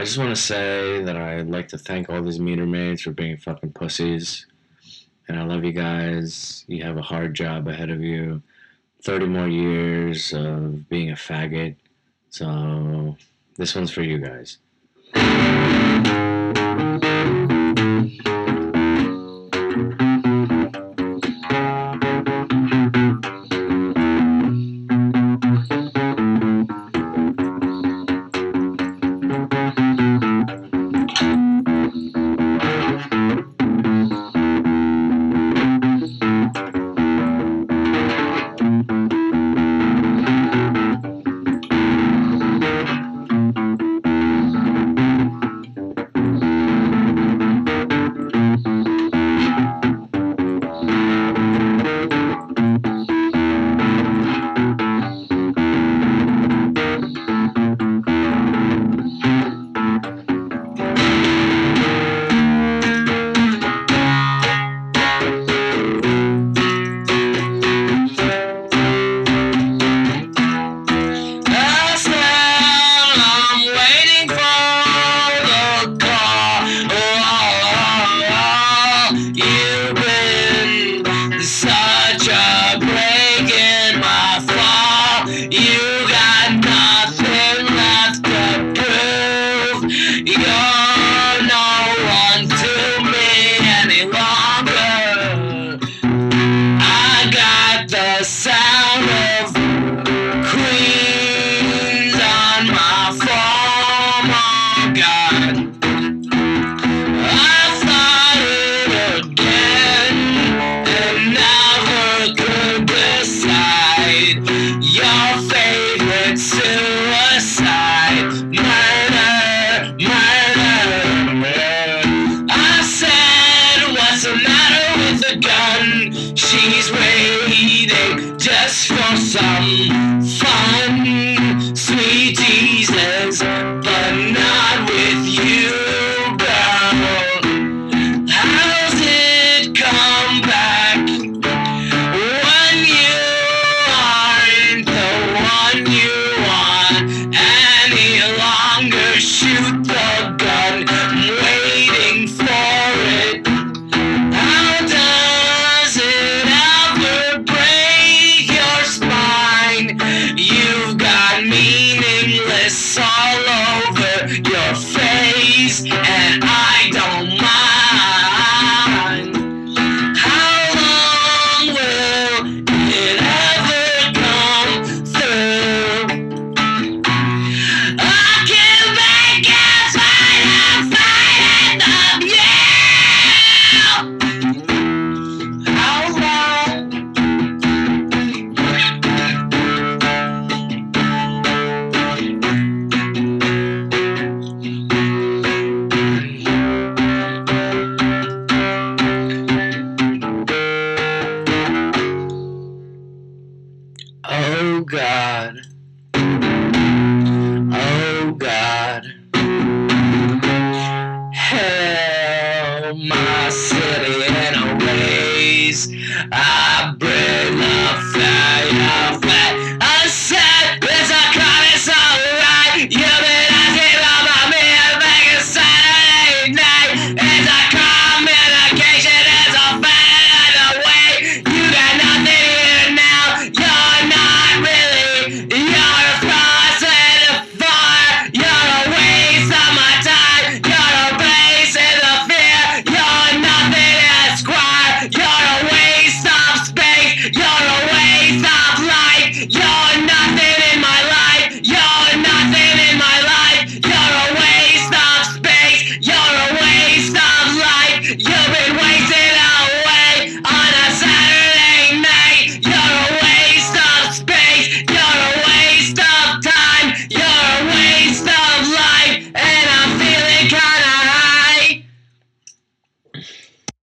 I just want to say that I'd like to thank all these meter maids for being fucking pussies. And I love you guys. You have a hard job ahead of you. 30 more years of being a faggot. So, this one's for you guys. Just for some all over your face, and I don't Oh God. Oh God. Hell, my city in a ways. I